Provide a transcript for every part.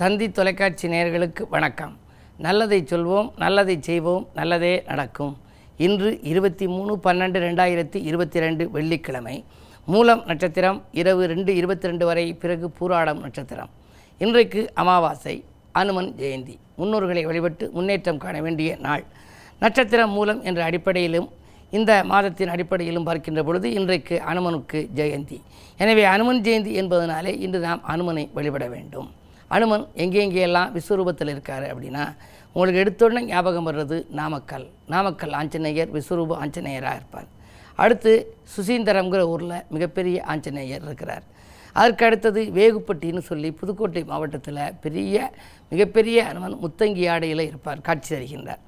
தந்தி தொலைக்காட்சி நேயர்களுக்கு வணக்கம். நல்லதை சொல்வோம் நல்லதை செய்வோம் நல்லதே நடக்கும். இன்று இருபத்தி மூணு பன்னெண்டு ரெண்டாயிரத்தி இருபத்தி ரெண்டு வெள்ளிக்கிழமை. மூலம் நட்சத்திரம் இரவு ரெண்டு இருபத்தி ரெண்டு வரை பிறகு பூராடம் நட்சத்திரம். இன்றைக்கு அமாவாசை அனுமன் ஜெயந்தி. முன்னோர்களை வழிபட்டு முன்னேற்றம் காண வேண்டிய நாள். நட்சத்திரம் மூலம் என்ற அடிப்படையிலும் இந்த மாதத்தின் அடிப்படையிலும் பார்க்கின்ற பொழுது இன்றைக்கு அனுமனுக்கு ஜெயந்தி. எனவே அனுமன் ஜெயந்தி என்பதனாலே இன்று நாம் அனுமனை வழிபட வேண்டும். அனுமன் எங்கே எங்கேயெல்லாம் விஸ்வரூபத்தில் இருக்கார் அப்படின்னா உங்களுக்கு எடுத்தோடனே ஞாபகம் வர்றது நாமக்கல். நாமக்கல் ஆஞ்சநேயர் விஸ்வரூப ஆஞ்சநேயராக இருப்பார். அடுத்து சுசீந்தரம்ங்கிற ஊரில் மிகப்பெரிய ஆஞ்சநேயர் இருக்கிறார். அதற்கு அடுத்தது வேகுப்பட்டின்னு சொல்லி புதுக்கோட்டை மாவட்டத்தில் பெரிய மிகப்பெரிய அனுமன் முத்தங்கி ஆடையில் இருப்பார் காட்சி தருகின்றார்.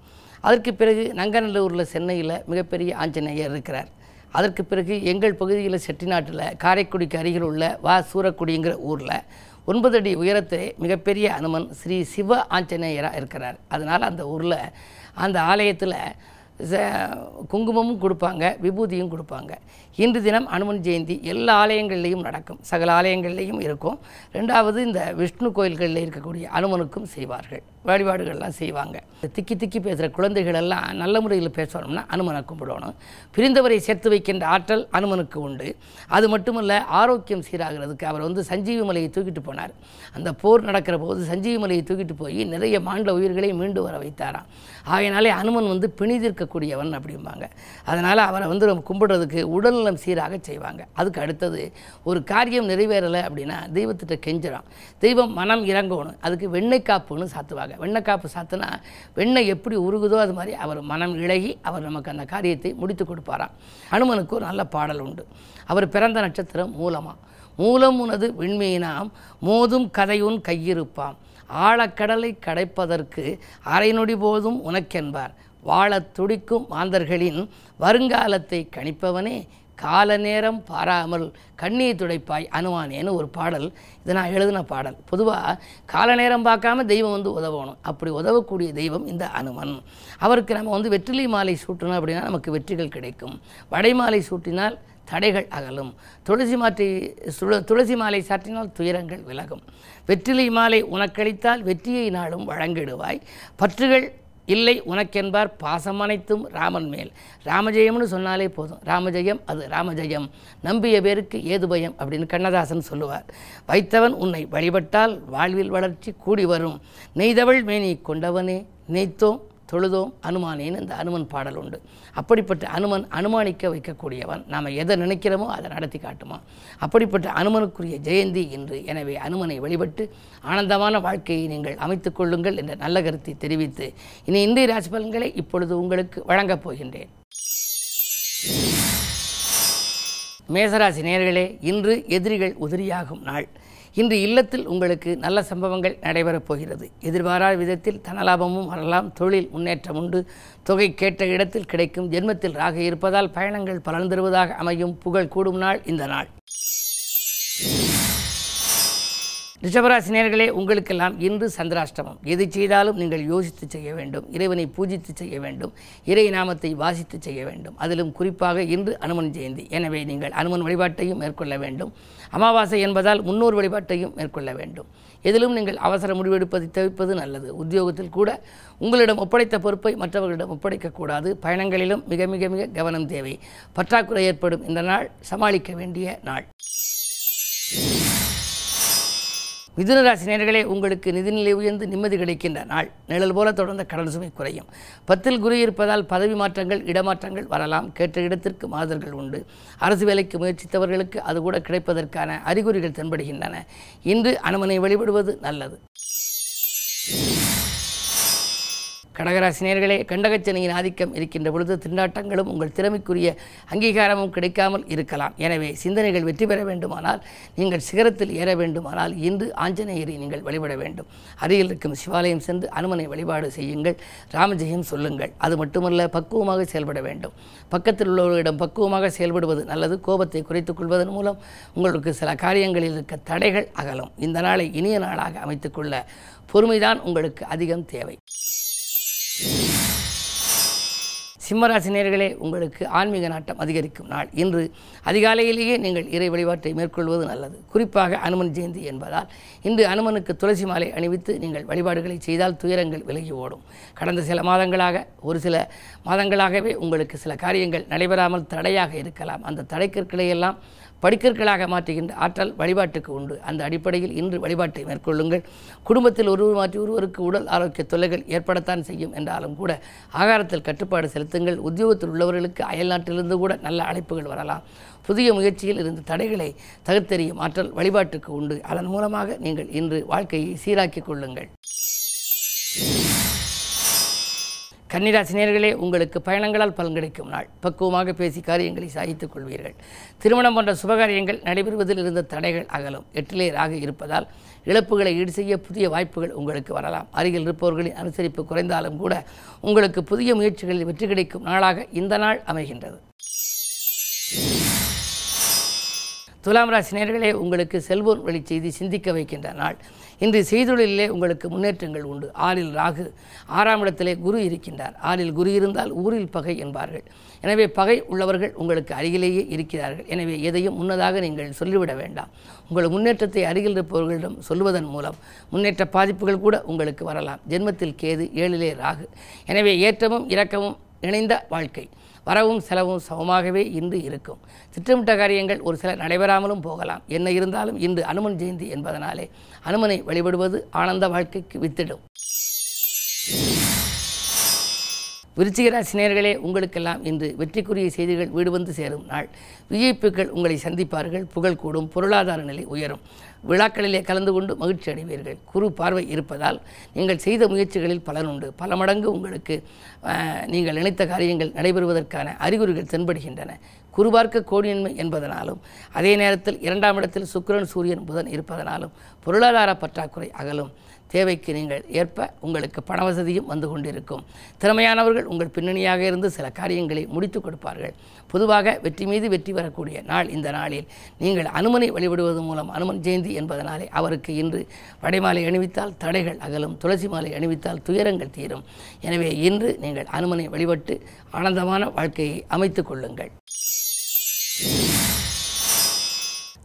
அதற்கு பிறகு நங்கநல்லூரில் சென்னையில் மிகப்பெரிய ஆஞ்சநேயர் இருக்கிறார். அதற்கு பிறகு எங்கள் பகுதியில் செட்டிநாட்டில் காரைக்குடிக்கு அருகில் உள்ள வா சூரக்குடிங்கிற ஊரில் ஒன்பது அடி உயரத்திலே மிகப்பெரிய அனுமன் ஸ்ரீ சிவ ஆஞ்சநேயராக இருக்கிறார். அதனால் அந்த ஊரில் அந்த ஆலயத்தில் குங்குமமும் கொடுப்பாங்க விபூதியும் கொடுப்பாங்க. இன்று தினம் அனுமன் ஜெயந்தி எல்லா ஆலயங்கள்லேயும் நடக்கும். சகல ஆலயங்கள்லேயும் இருக்கும். ரெண்டாவது இந்த விஷ்ணு கோயில்களில் இருக்கக்கூடிய அனுமனுக்கும் செய்வார்கள். வழிபாடுகள்லாம் செய்வாங்க. திக்கி திக்கி பேசுகிற குழந்தைகள் எல்லாம் நல்ல முறையில் பேசணும்னா அனுமனை கும்பிடணும். பிரிந்தவரை சேர்த்து வைக்கின்ற ஆற்றல் அனுமனுக்கு உண்டு. அது மட்டுமல்ல ஆரோக்கியம் சீராகிறதுக்கு அவர் வந்து சஞ்சீவி மலையை தூக்கிட்டு போனார். அந்த போர் நடக்கிற போது சஞ்சீவி மலையை தூக்கிட்டு போய் நிறைய மாண்ட உயிர்களை மீண்டு வர வைத்தாராம். ஆகையினாலே அனுமன் வந்து இருக்கக்கூடியவன் அப்படிம்பாங்க. அதனால் அவரை வந்து நம்ம கும்பிடுறதுக்கு உடல்நலம் சீராக செய்வாங்க. அதுக்கு அடுத்தது ஒரு காரியம் நிறைவேறலை அப்படின்னா தெய்வத்திட்ட கெஞ்சிடும் தெய்வம் மனம் இறங்கணும். அதுக்கு வெண்ணெய் காப்புன்னு சாத்துவாங்க. வெண்ணெய் காப்பு சாத்துனா வெண்ணெய் எப்படி உருகுதோ அது மாதிரி அவர் மனம் இழகி அவர் நமக்கு அந்த காரியத்தை முடித்து கொடுப்பாராம். அனுமனுக்கு ஒரு நல்ல பாடல் உண்டு. அவர் பிறந்த நட்சத்திரம் மூலமாக மூலம் உனது விண்மீனாம் மோதும் கதையுன் கையிருப்பாம். ஆழக்கடலை கடைப்பதற்கு அரை நொடி போதும் உனக்கென்பார். வாழத் துடிக்கும் மாந்தர்களின் வருங்காலத்தை கணிப்பவனே. கால நேரம் பாராமல் கண்ணீர் துடைப்பாய் அனுமானேன்னு ஒரு பாடல். இது நான் எழுதின பாடல். பொதுவாக கால நேரம் பார்க்காம தெய்வம் வந்து உதவணும். அப்படி உதவக்கூடிய தெய்வம் இந்த அனுமன். அவருக்கு நம்ம வந்து வெற்றிலை மாலை சூட்டணும் அப்படின்னா நமக்கு வெற்றிகள் கிடைக்கும். வடை மாலை சூட்டினால் தடைகள் அகலும். துளசி மாற்றி சுழ- துளசி மாலை சாற்றினால் துயரங்கள் விலகும். வெற்றிலை மாலை உனக்களித்தால் வெற்றியை நாளும் வழங்கிடுவாய். பற்றுகள் இல்லை உனக்கென்பார் பாசம் அனைத்தும் ராமன் மேல். ராமஜெயம்னு சொன்னாலே போதும். ராமஜெயம் அது ராமஜெயம். நம்பிய பேருக்கு ஏது பயம்? அப்படின்னு கண்ணதாசன் சொல்லுவார். வைத்தவன் உன்னை வழிபட்டால் வாழ்வில் வளர்ச்சி கூடி வரும். நெய்தவள் மேனி கொண்டவனே நெய்த்தோம் தொழுதோம் அனுமானேன்னு இந்த அனுமன் பாடல் உண்டு? அப்படிப்பட்ட அனுமன் அனுமானிக்க வைக்கக்கூடியவன் நாம் எதை நினைக்கிறோமோ அதை நடத்தி காட்டுமா? அப்படிப்பட்ட அனுமனுக்குரிய ஜெயந்தி இன்று எனவே அனுமனை வழிபட்டு ஆனந்தமான வாழ்க்கையை நீங்கள் அமைத்துக் கொள்ளுங்கள் என்ற நல்ல கருத்தை தெரிவித்து இனி இந்திய ராசி பலன்களை இப்பொழுது உங்களுக்கு வழங்கப் போகின்றேன். மேசராசி நேர்களே இன்று எதிரிகள் உதிரியாகும் நாள். இன்று இல்லத்தில் உங்களுக்கு நல்ல சம்பவங்கள் நடைபெறப் போகிறது. எதிர்பாராத விதத்தில் தனலாபமும் வரலாம். தொழில் முன்னேற்றம் உண்டு. தொகை கேட்ட இடத்தில் கிடைக்கும் ஜென்மத்தில் ராக இருப்பதால் பயணங்கள் பலன் தருவதாக அமையும். புகழ் கூடும் நாள் இந்த நாள். ரிஷபராசினியர்களே உங்களுக்கெல்லாம் இன்று சந்திராஷ்டமம். எது செய்தாலும் நீங்கள் யோசித்து செய்ய வேண்டும். இறைவனை பூஜித்து செய்ய வேண்டும். இறை நாமத்தை வாசித்து செய்ய வேண்டும். அதிலும் குறிப்பாக இன்று அனுமன் ஜெயந்தி. எனவே நீங்கள் அனுமன் வழிபாட்டையும் மேற்கொள்ள வேண்டும். அமாவாசை என்பதால் முன்னோர் வழிபாட்டையும் மேற்கொள்ள வேண்டும். எதிலும் நீங்கள் அவசர முடிவெடுப்பதை தவிர்ப்பது நல்லது. உத்தியோகத்தில் கூட உங்களிடம் ஒப்படைத்த பொறுப்பை மற்றவர்களிடம் ஒப்படைக்கக்கூடாது பயணங்களிலும் மிக மிக மிக கவனம் தேவை. பற்றாக்குறை ஏற்படும். இந்த நாள் சமாளிக்க வேண்டிய நாள். மிதுனராசி நேர்களே உங்களுக்கு நிதிநிலை உயர்ந்து நிம்மதி கிடைக்கின்ற நாள். நிழல் போல தொடர்ந்த கடன் சுமை குறையும். பத்தில் குரு இருப்பதால் பதவி மாற்றங்கள் இடமாற்றங்கள் வரலாம். கேட்ட இடத்திற்கு மாதர்கள் உண்டு. அரசு வேலைக்கு முயற்சித்தவர்களுக்கு அது கூட கிடைப்பதற்கான அறிகுறிகள் தென்படுகின்றன. இன்று அனுமனை வழிபடுவது நல்லது. கடகராசினியர்களே கண்டகச்சனையின் ஆதிக்கம் இருக்கின்ற பொழுது திண்டாட்டங்களும் உங்கள் திறமைக்குரிய அங்கீகாரமும் கிடைக்காமல் இருக்கலாம். எனவே சிந்தனைகள் வெற்றி பெற வேண்டுமானால் நீங்கள் சிகரத்தில் ஏற வேண்டுமானால் இன்று ஆஞ்சநேயரை நீங்கள் வழிபட வேண்டும். அருகில் இருக்கும் சிவாலயம் சென்று அனுமனை வழிபாடு செய்யுங்கள். ராமஜெயம் சொல்லுங்கள். அது மட்டுமல்ல பக்குவமாக செயல்பட வேண்டும். பக்கத்தில் உள்ளவர்களிடம் பக்குவமாக செயல்படுவது நல்லது. கோபத்தை குறைத்துக் கொள்வதன் மூலம் உங்களுக்கு சில காரியங்களில் இருக்க தடைகள் அகலும். இந்த நாளை இனிய நாளாக அமைத்துக்கொள்ள பொறுமைதான் உங்களுக்கு அதிகம் தேவை. சிம்மராசினியர்களே உங்களுக்கு ஆன்மீக நாட்டம் அதிகரிக்கும் நாள். இன்று அதிகாலையிலேயே நீங்கள் இறை வழிபாட்டை மேற்கொள்வது நல்லது. குறிப்பாக அனுமன் ஜெயந்தி என்பதால் இன்று அனுமனுக்கு துளசி மாலை அணிவித்து நீங்கள் வழிபாடுகளை செய்தால் துயரங்கள் விலகி ஓடும். கடந்த சில மாதங்களாக ஒரு சில மாதங்களாகவே உங்களுக்கு சில காரியங்கள் நடைபெறாமல் தடையாக இருக்கலாம். அந்த தடைக்கற்களையெல்லாம் படிக்கற்களாக மாற்றுகின்ற ஆற்றல் வழிபாட்டுக்கு உண்டு. அந்த அடிப்படையில் இன்று வழிபாட்டை மேற்கொள்ளுங்கள். குடும்பத்தில் ஒருவர் மாற்றி ஒருவருக்கு உடல் ஆரோக்கிய தொல்லைகள் ஏற்படத்தான் செய்யும் என்றாலும் கூட ஆகாரத்தில் கட்டுப்பாடு செலுத்துங்கள். உத்தியோகத்தில் உள்ளவர்களுக்கு அயல்நாட்டிலிருந்து கூட நல்ல அழைப்புகள் வரலாம். புதிய முயற்சியில் இருந்து தடைகளை தகுத்தறியும் ஆற்றல் வழிபாட்டுக்கு உண்டு. அதன் மூலமாக நீங்கள் இன்று வாழ்க்கையை சீராக்கிக் கொள்ளுங்கள். கன்னிராசினியர்களே உங்களுக்கு பயணங்களால் பலன் கிடைக்கும் நாள். பக்குவமாக பேசி காரியங்களை சாதித்துக் கொள்வீர்கள். திருமணம் போன்ற சுபகாரியங்கள் நடைபெறுவதில் இருந்த தடைகள் அகலும். எட்டிலேயராக இருப்பதால் இழப்புகளை ஈடு செய்ய புதிய வாய்ப்புகள் உங்களுக்கு வரலாம். அருகில் இருப்பவர்களின் அனுசரிப்பு குறைந்தாலும் கூட உங்களுக்கு புதிய முயற்சிகளில் வெற்றி கிடைக்கும் நாளாக இந்த நாள் அமைகின்றது. துலாம் ராசி நேர்களே உங்களுக்கு செல்போன் வழி செய்தி சிந்திக்க வைக்கின்ற நாள். இன்று செய்தொழிலே உங்களுக்கு முன்னேற்றங்கள் உண்டு. ஆறில் ராகு ஆறாம் இடத்திலே குரு இருக்கின்றார். ஆறில் குரு இருந்தால் ஊரில் பகை என்பார்கள். எனவே பகை உள்ளவர்கள் உங்களுக்கு அருகிலேயே இருக்கிறார்கள். எனவே எதையும் முன்னதாக நீங்கள் சொல்லிவிட வேண்டாம். உங்கள் முன்னேற்றத்தை அருகில் இருப்பவர்களிடம் சொல்வதன் மூலம் முன்னேற்ற பாதிப்புகள் கூட உங்களுக்கு வரலாம். ஜென்மத்தில் கேது ஏழிலே ராகு. எனவே ஏற்றமும் இரக்கமும் இணைந்த வாழ்க்கை. வரவும் செலவும் சமமாகவே இன்று இருக்கும். திட்டமிட்ட காரியங்கள் ஒரு சில நடைபெறாமலும் போகலாம். என்ன இருந்தாலும் இன்று அனுமன் ஜெயந்தி என்பதனாலே அனுமனை வழிபடுவது ஆனந்த வாழ்க்கைக்கு வித்திடும். விருச்சிகராசினியர்களே உங்களுக்கெல்லாம் இன்று வெற்றிக்குரிய செய்திகள் வீடு வந்து சேரும் நாள். விஐப்புகள் உங்களை சந்திப்பார்கள் புகழ் கூடும் பொருளாதார நிலை உயரும். விழாக்களிலே கலந்து கொண்டு மகிழ்ச்சி அடைவீர்கள். குறு பார்வை இருப்பதால் நீங்கள் செய்த முயற்சிகளில் பலன் உண்டு. பல மடங்கு உங்களுக்கு நீங்கள் நினைத்த காரியங்கள் நடைபெறுவதற்கான அறிகுறிகள் தென்படுகின்றன. குறுபார்க்க கோடியின்மை என்பதனாலும் அதே நேரத்தில் இரண்டாம் இடத்தில் சுக்கிரன் சூரியன் புதன் இருப்பதனாலும் பொருளாதார பற்றாக்குறை அகலும். தேவைக்கு நீங்கள் ஏற்ப உங்களுக்கு பண வசதியும் வந்து கொண்டிருக்கும். திறமையானவர்கள் உங்கள் பின்னணியாக இருந்து சில காரியங்களை முடித்து கொடுப்பார்கள். பொதுவாக வெற்றி மீது வெற்றி வரக்கூடிய நாள் இந்த நாளில். நீங்கள் அனுமனை வழிபடுவது மூலம் அனுமன் ஜெயந்தி என்பதனாலே அவருக்கு இன்று வடைமாலை அணிவித்தால் தடைகள் அகலும் துளசி மாலை அணிவித்தால் துயரங்கள் தீரும். எனவே இன்று நீங்கள் அனுமனை வழிபட்டு ஆனந்தமான வாழ்க்கையை அமைத்துக் கொள்ளுங்கள்.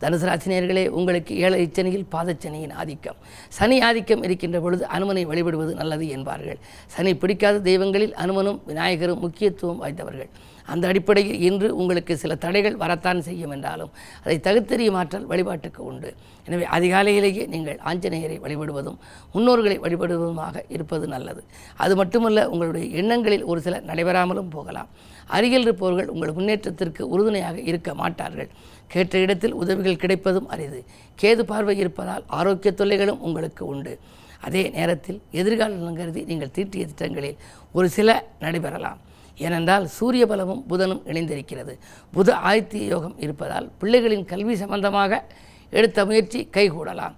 தனுசு ராசினியர்களே உங்களுக்கு ஏழை சனியில் பாதச்சனியின் ஆதிக்கம். சனி ஆதிக்கம் இருக்கின்ற பொழுது அனுமனை வழிபடுவது நல்லது என்பார்கள். சனி பிடிக்காத தெய்வங்களில் அனுமனும் விநாயகரும் முக்கியத்துவம் வாய்ந்தவர்கள். அந்த அடிப்படையில் இன்று உங்களுக்கு சில தடைகள் வரத்தான் செய்யும் என்றாலும் அதை தகுத்தறிய ஆற்றல் வழிபாட்டுக்கு உண்டு. எனவே அதிகாலையிலேயே நீங்கள் ஆஞ்சநேயரை வழிபடுவதும் முன்னோர்களை வழிபடுவதுமாக இருப்பது நல்லது. அது மட்டுமல்ல உங்களுடைய எண்ணங்களில் ஒரு சில நடைபெறாமலும் போகலாம். அருகில் இருப்பவர்கள் உங்கள் முன்னேற்றத்திற்கு உறுதுணையாக இருக்க மாட்டார்கள். கேட்ட இடத்தில் உதவிகள் கிடைப்பதும் அரிது. கேது பார்வை இருப்பதால் ஆரோக்கிய தொல்லைகளும் உங்களுக்கு உண்டு. அதே நேரத்தில் எதிர்காலம் கருதி நீங்கள் தீட்டிய திட்டங்களில் ஒரு சில நடைபெறலாம். ஏனென்றால் சூரிய பலமும் புதனும் இணைந்திருக்கிறது. புத ஆதித்ய யோகம் இருப்பதால் பிள்ளைகளின் கல்வி சம்பந்தமாக எடுத்த முயற்சி கைகூடலாம்.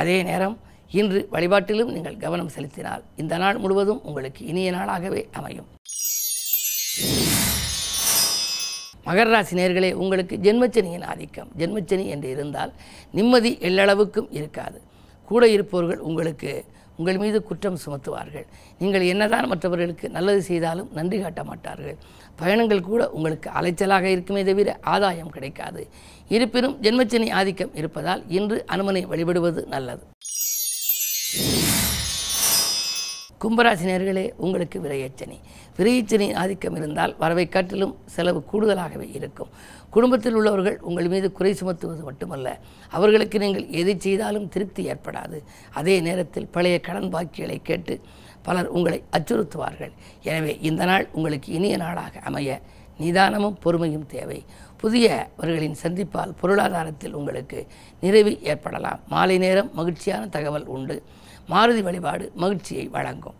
அதே நேரம் இன்று வழிபாட்டிலும் நீங்கள் கவனம் செலுத்தினால் இந்த நாள் முழுவதும் உங்களுக்கு இனிய நாளாகவே அமையும். மகர ராசி நேர்களே உங்களுக்கு ஜென்மச்சனியின் ஆதிக்கம். ஜென்மச்சனி என்று இருந்தால் நிம்மதி எல்லளவுக்கும் இருக்காது. கூட இருப்பவர்கள் உங்களுக்கு உங்கள் மீது குற்றம் சுமத்துவார்கள். நீங்கள் என்னதான் மற்றவர்களுக்கு நல்லது செய்தாலும் நன்றி காட்ட மாட்டார்கள். பயணங்கள் கூட உங்களுக்கு அலைச்சலாக இருக்குமே தவிர ஆதாயம் கிடைக்காது. இருப்பினும் ஜென்மச்சனி ஆதிக்கம் இருப்பதால் இன்று அனுமனை வழிபடுவது நல்லது. கும்பராசினியர்களே உங்களுக்கு விரையச்சனி. விரையச்சனி ஆதிக்கம் இருந்தால் வரவை காட்டிலும் செலவு கூடுதலாகவே இருக்கும். குடும்பத்தில் உள்ளவர்கள் உங்கள் மீது குறை சுமத்துவது மட்டுமல்ல. அவர்களுக்கு நீங்கள் எதை செய்தாலும் திருப்தி ஏற்படாது. அதே நேரத்தில் பழைய கடன் பாக்கிகளை கேட்டு பலர் உங்களை அச்சுறுத்துவார்கள். எனவே இந்த நாள் உங்களுக்கு இனிய நாளாக அமைய நிதானமும் பொறுமையும் தேவை. புதியவர்களின் சந்திப்பால் பொருளாதாரத்தில் உங்களுக்கு நிறைவு ஏற்படலாம். மாலை நேரம் மகிழ்ச்சியான தகவல் உண்டு. மாருதி வழிபாடு மகிழ்ச்சியை வழங்கும்.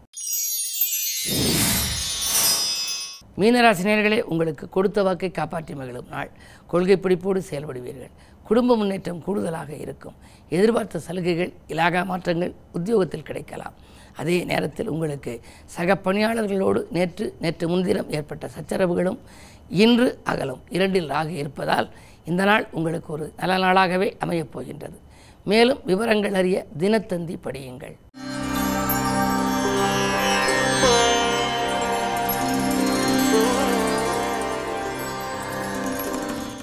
மீனராசினியர்களே உங்களுக்கு கொடுத்த வாக்கை காப்பாற்றி மகிழும் நாள். கொள்கை பிடிப்போடு செயல்படுவீர்கள். குடும்ப முன்னேற்றம் கூடுதலாக இருக்கும். எதிர்பார்த்த சலுகைகள் இலாகா மாற்றங்கள் உத்தியோகத்தில் கிடைக்கலாம். அதே நேரத்தில் உங்களுக்கு சக பணியாளர்களோடு நேற்று நேற்று முன்தினம் ஏற்பட்ட சச்சரவுகளும் இன்று அகலும். இரண்டில் ராகு இருப்பதால் இந்த நாள் உங்களுக்கு ஒரு நல்ல நாளாகவே அமையப் போகின்றது. மேலும் விவரங்கள் அறிய தினத்தந்தி படியுங்கள்.